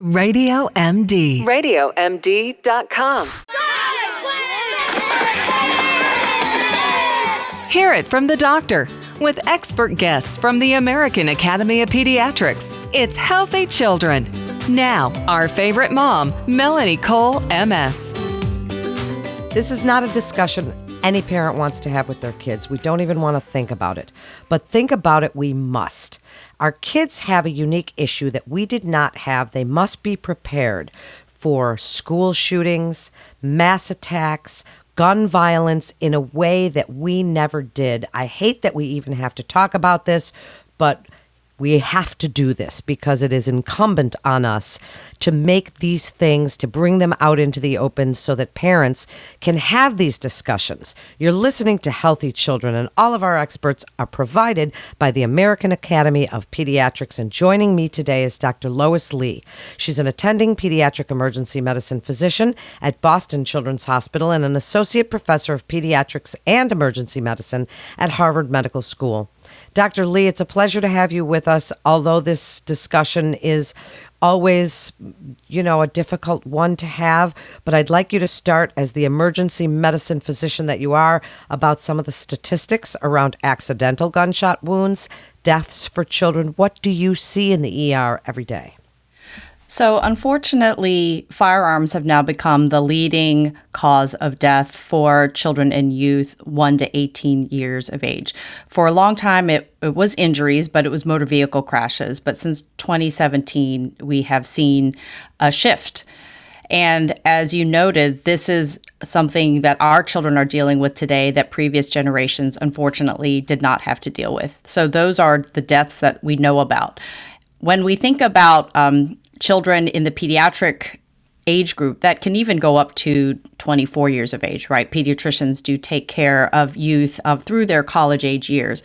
Radio MD. RadioMD.com. Hear it from the doctor with expert guests from the American Academy of Pediatrics. It's Healthy Children. Now, our favorite mom, Melanie Cole, MS. This is not a discussion any parent wants to have with their kids. We don't even want to think about it. But think about it, we must. Our kids have a unique issue that we did not have. They must be prepared for school shootings, mass attacks, gun violence in a way that we never did. I hate that we even have to talk about this, but we have to do this because it is incumbent on us to make these things, to bring them out into the open so that parents can have these discussions. You're listening to Healthy Children, and all of our experts are provided by the American Academy of Pediatrics. And joining me today is Dr. Lois Lee. She's an attending pediatric emergency medicine physician at Boston Children's Hospital and an associate professor of pediatrics and emergency medicine at Harvard Medical School. Dr. Lee, it's a pleasure to have you with us, although this discussion is always, you know, a difficult one to have. But I'd like you to start, as the emergency medicine physician that you are, about some of the statistics around accidental gunshot wounds, deaths for children. What do you see in the ER every day? So, unfortunately, firearms have now become the leading cause of death for children and youth 1 to 18 years of age. For a long time, it, it was injuries, but it was motor vehicle crashes. But since 2017, we have seen a shift. And as you noted, this is something that our children are dealing with today that previous generations unfortunately did not have to deal with. So, those are the deaths that we know about. When we think about um, children in the pediatric age group that can even go up to 24 years of age, right? Pediatricians do take care of youth uh, through their college age years.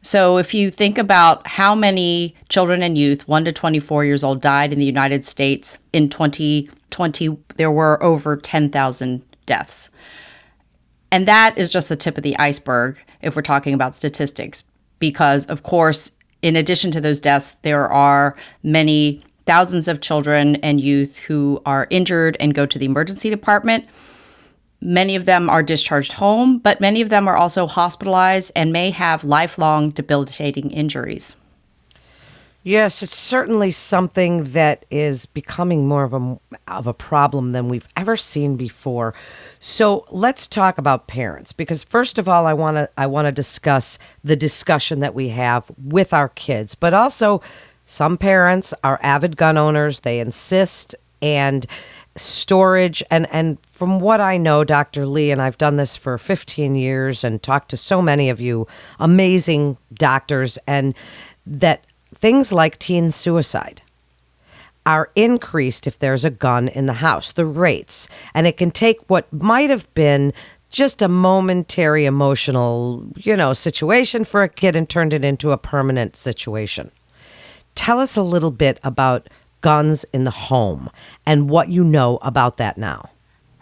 So if you think about how many children and youth, 1 to 24 years old, died in the United States in 2020, there were over 10,000 deaths. And that is just the tip of the iceberg if we're talking about statistics, because of course, in addition to those deaths, there are many thousands of children and youth who are injured and go to the emergency department. Many of them are discharged home, but many of them are also hospitalized and may have lifelong debilitating injuries. Yes, it's certainly something that is becoming more of a of a problem than we've ever seen before. So let's talk about parents because first of all, I want to I want to discuss the discussion that we have with our kids, but also some parents are avid gun owners. They insist and storage and and from what I know Dr. Lee and I've done this for 15 years and talked to so many of you amazing doctors and that things like teen suicide are increased if there's a gun in the house the rates and it can take what might have been just a momentary emotional you know situation for a kid and turned it into a permanent situation Tell us a little bit about guns in the home and what you know about that now.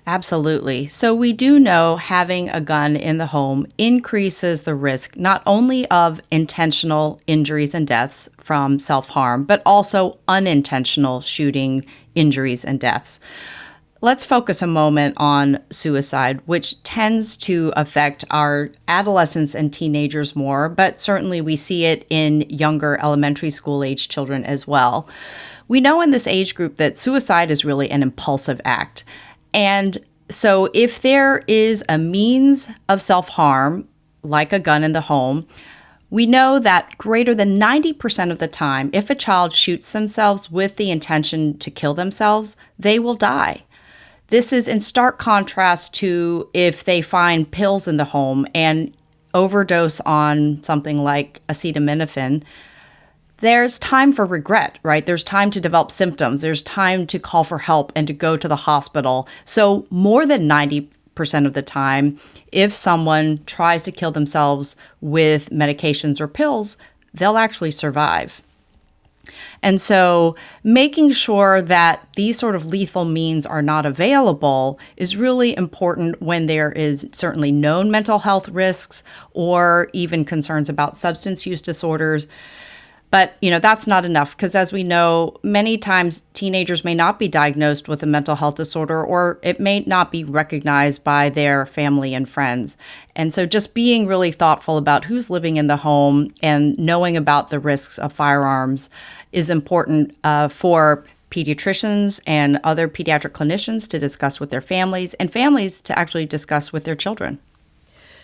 Absolutely. So, we do know having a gun in the home increases the risk not only of intentional injuries and deaths from self harm, but also unintentional shooting injuries and deaths. Let's focus a moment on suicide, which tends to affect our adolescents and teenagers more, but certainly we see it in younger elementary school age children as well. We know in this age group that suicide is really an impulsive act. And so if there is a means of self harm, like a gun in the home, we know that greater than 90% of the time, if a child shoots themselves with the intention to kill themselves, they will die. This is in stark contrast to if they find pills in the home and overdose on something like acetaminophen. There's time for regret, right? There's time to develop symptoms. There's time to call for help and to go to the hospital. So, more than 90% of the time, if someone tries to kill themselves with medications or pills, they'll actually survive. And so, making sure that these sort of lethal means are not available is really important when there is certainly known mental health risks or even concerns about substance use disorders. But, you know, that's not enough because as we know, many times teenagers may not be diagnosed with a mental health disorder or it may not be recognized by their family and friends. And so just being really thoughtful about who's living in the home and knowing about the risks of firearms is important uh, for pediatricians and other pediatric clinicians to discuss with their families and families to actually discuss with their children.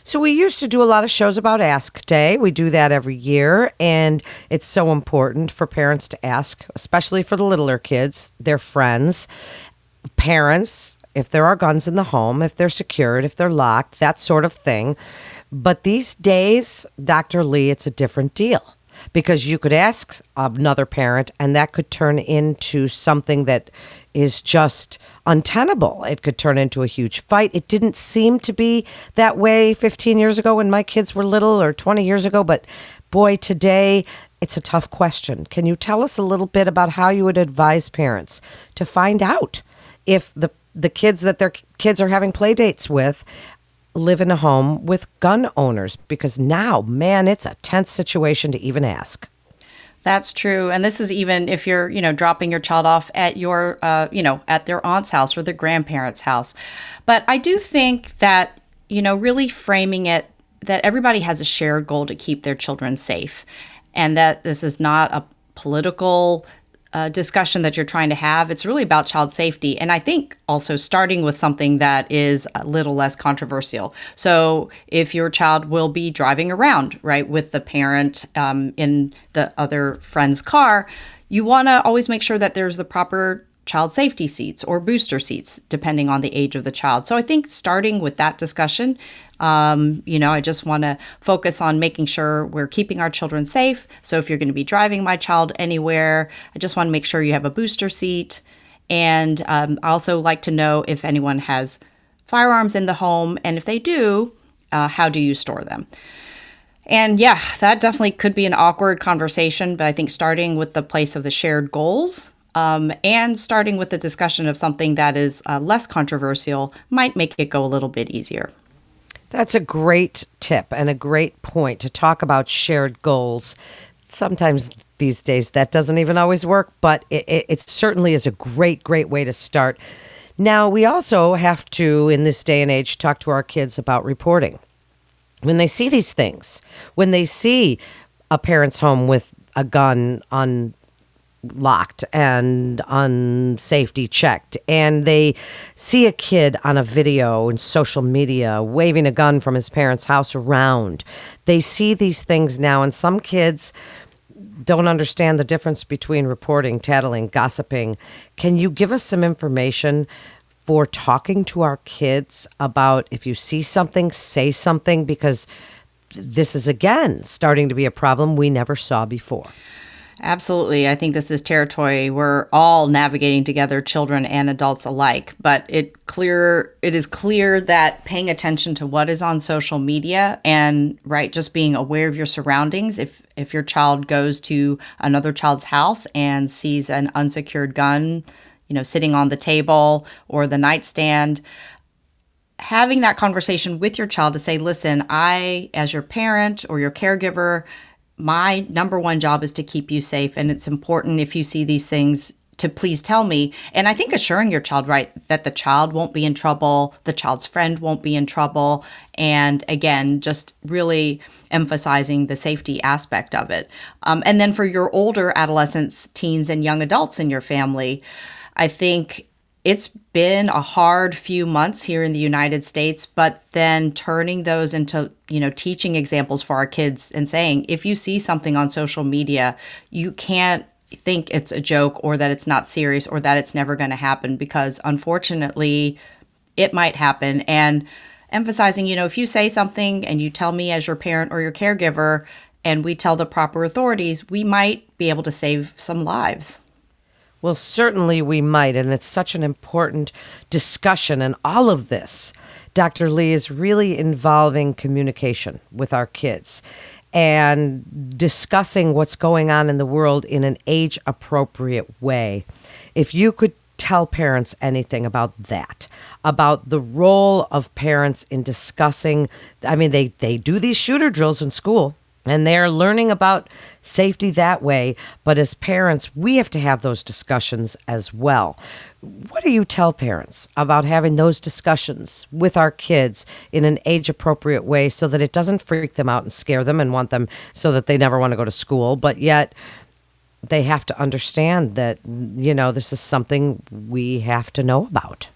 So we used to do a lot of shows about Ask Day. We do that every year, and it's so important for parents to ask, especially for the littler kids, their friends, parents, if there are guns in the home, if they're secured, if they're locked, that sort of thing. But these days, Dr. Lee, it's a different deal because you could ask another parent and that could turn into something that is just untenable. It could turn into a huge fight. It didn't seem to be that way 15 years ago when my kids were little or 20 years ago, but boy, today it's a tough question. Can you tell us a little bit about how you would advise parents to find out if the the kids that their kids are having play dates with live in a home with gun owners because now, man, it's a tense situation to even ask. That's true. And this is even if you're, you know, dropping your child off at your, uh, you know, at their aunt's house or their grandparents' house. But I do think that, you know, really framing it that everybody has a shared goal to keep their children safe and that this is not a political uh, discussion that you're trying to have. It's really about child safety. And I think also starting with something that is a little less controversial. So if your child will be driving around, right, with the parent um, in the other friend's car, you want to always make sure that there's the proper child safety seats or booster seats, depending on the age of the child. So I think starting with that discussion, um, you know, I just want to focus on making sure we're keeping our children safe. So if you're going to be driving my child anywhere, I just want to make sure you have a booster seat. And um, I also like to know if anyone has firearms in the home, and if they do, uh, how do you store them? And yeah, that definitely could be an awkward conversation, but I think starting with the place of the shared goals um, and starting with a discussion of something that is uh, less controversial might make it go a little bit easier. That's a great tip and a great point to talk about shared goals. Sometimes these days that doesn't even always work, but it, it, it certainly is a great, great way to start. Now, we also have to, in this day and age, talk to our kids about reporting. When they see these things, when they see a parent's home with a gun on locked and unsafety checked. And they see a kid on a video in social media waving a gun from his parents house around. They see these things now and some kids don't understand the difference between reporting tattling gossiping. Can you give us some information for talking to our kids about if you see something say something? Because this is again starting to be a problem we never saw before Absolutely. I think this is territory we're all navigating together, children and adults alike. But it clear it is clear that paying attention to what is on social media and right, just being aware of your surroundings. If if your child goes to another child's house and sees an unsecured gun, you know, sitting on the table or the nightstand, having that conversation with your child to say, listen, I, as your parent or your caregiver, my number one job is to keep you safe. And it's important if you see these things to please tell me. And I think assuring your child, right, that the child won't be in trouble, the child's friend won't be in trouble. And again, just really emphasizing the safety aspect of it. Um, and then for your older adolescents, teens, and young adults in your family, I think it's been a hard few months here in the United States, but then turning those into, you know, teaching examples for our kids and saying, if you see something on social media, you can't think it's a joke or that it's not serious or that it's never going to happen because unfortunately it might happen. And emphasizing, you know, if you say something and you tell me as your parent or your caregiver and we tell the proper authorities, we might be able to save some lives. Well, certainly we might. And it's such an important discussion. And all of this, Dr. Lee, is really involving communication with our kids and discussing what's going on in the world in an age appropriate way. If you could tell parents anything about that, about the role of parents in discussing, I mean, they, they do these shooter drills in school and they're learning about safety that way. But as parents, we have to have those discussions as well. What do you tell parents about having those discussions with our kids in an age appropriate way so that it doesn't freak them out and scare them and want them so that they never want to go to school, but yet they have to understand that, you know, this is something we have to know about?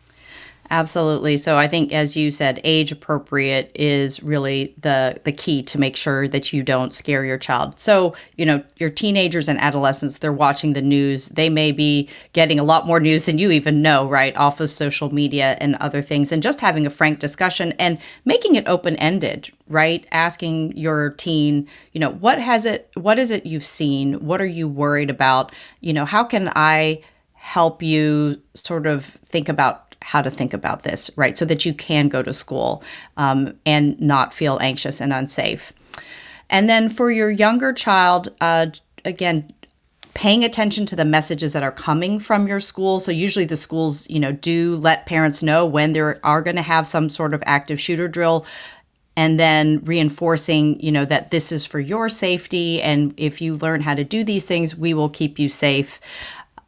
Absolutely. So I think as you said, age appropriate is really the the key to make sure that you don't scare your child. So, you know, your teenagers and adolescents, they're watching the news. They may be getting a lot more news than you even know, right? Off of social media and other things and just having a frank discussion and making it open-ended, right? Asking your teen, you know, what has it what is it you've seen? What are you worried about? You know, how can I help you sort of think about how to think about this, right? So that you can go to school um, and not feel anxious and unsafe. And then for your younger child, uh, again, paying attention to the messages that are coming from your school. So usually the schools, you know, do let parents know when they are going to have some sort of active shooter drill and then reinforcing, you know, that this is for your safety and if you learn how to do these things, we will keep you safe.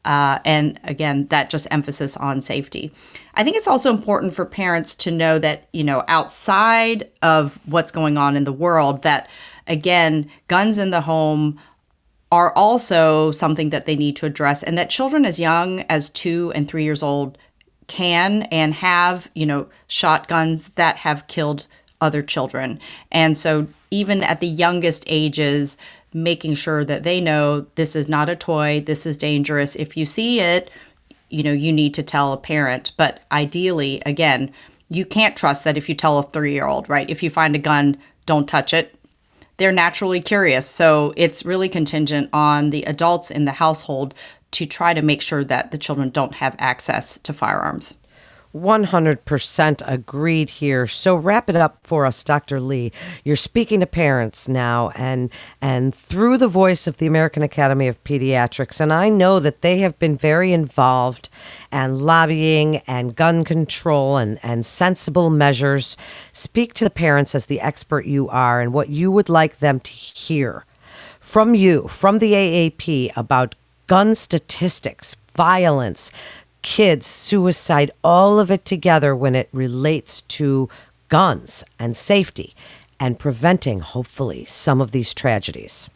Uh, and again, that just emphasis on safety. I think it's also important for parents to know that, you know, outside of what's going on in the world, that again, guns in the home are also something that they need to address, and that children as young as two and three years old can and have, you know, shotguns that have killed other children. And so, even at the youngest ages, making sure that they know this is not a toy, this is dangerous. If you see it, you know, you need to tell a parent. But ideally, again, you can't trust that if you tell a three year old, right? If you find a gun, don't touch it. They're naturally curious. So it's really contingent on the adults in the household to try to make sure that the children don't have access to firearms. 100% agreed here. So wrap it up for us, Dr. Lee. You're speaking to parents now and and through the voice of the American Academy of Pediatrics and I know that they have been very involved and lobbying and gun control and and sensible measures. Speak to the parents as the expert you are and what you would like them to hear from you, from the AAP about gun statistics, violence, kids, suicide, all of it together when it relates to guns and safety and preventing, hopefully, some of these tragedies.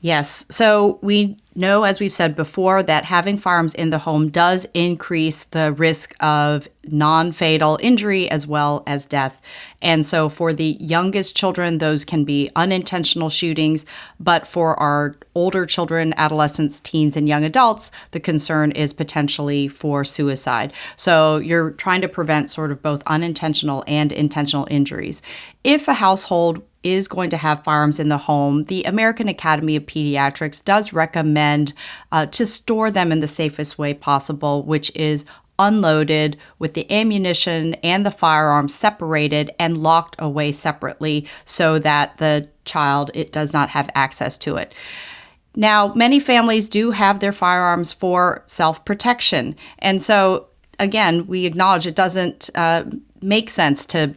Yes. So we know, as we've said before, that having firearms in the home does increase the risk of non fatal injury as well as death. And so for the youngest children, those can be unintentional shootings. But for our older children, adolescents, teens, and young adults, the concern is potentially for suicide. So you're trying to prevent sort of both unintentional and intentional injuries. If a household is going to have firearms in the home, the American Academy of Pediatrics does recommend uh, to store them in the safest way possible, which is unloaded with the ammunition and the firearm separated and locked away separately so that the child it does not have access to it. Now, many families do have their firearms for self-protection. And so again, we acknowledge it doesn't uh, make sense to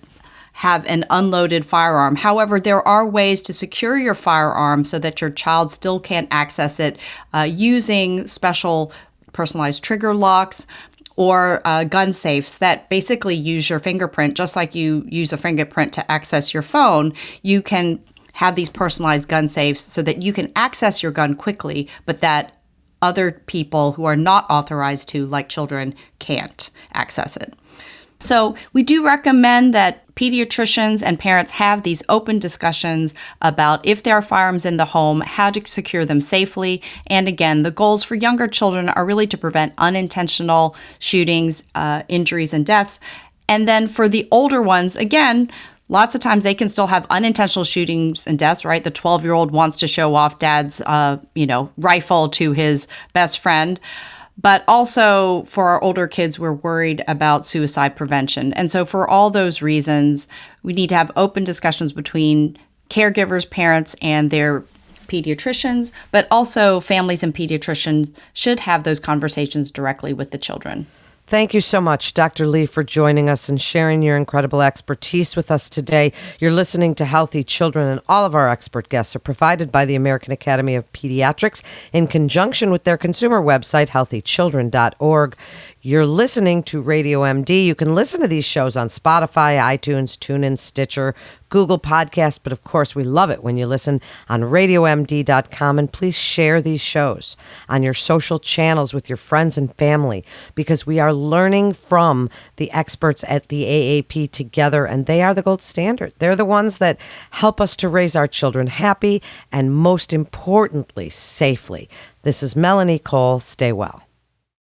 have an unloaded firearm. However, there are ways to secure your firearm so that your child still can't access it uh, using special personalized trigger locks or uh, gun safes that basically use your fingerprint, just like you use a fingerprint to access your phone. You can have these personalized gun safes so that you can access your gun quickly, but that other people who are not authorized to, like children, can't access it. So, we do recommend that pediatricians and parents have these open discussions about if there are firearms in the home, how to secure them safely. And again, the goals for younger children are really to prevent unintentional shootings, uh, injuries, and deaths. And then for the older ones, again, lots of times they can still have unintentional shootings and deaths right the 12 year old wants to show off dad's uh, you know rifle to his best friend but also for our older kids, we're worried about suicide prevention. And so, for all those reasons, we need to have open discussions between caregivers, parents, and their pediatricians, but also families and pediatricians should have those conversations directly with the children. Thank you so much, Dr. Lee, for joining us and sharing your incredible expertise with us today. You're listening to Healthy Children, and all of our expert guests are provided by the American Academy of Pediatrics in conjunction with their consumer website, healthychildren.org. You're listening to Radio MD. You can listen to these shows on Spotify, iTunes, TuneIn, Stitcher, Google Podcasts, but of course, we love it when you listen on radiomd.com. And please share these shows on your social channels with your friends and family because we are learning from the experts at the AAP together, and they are the gold standard. They're the ones that help us to raise our children happy and, most importantly, safely. This is Melanie Cole. Stay well.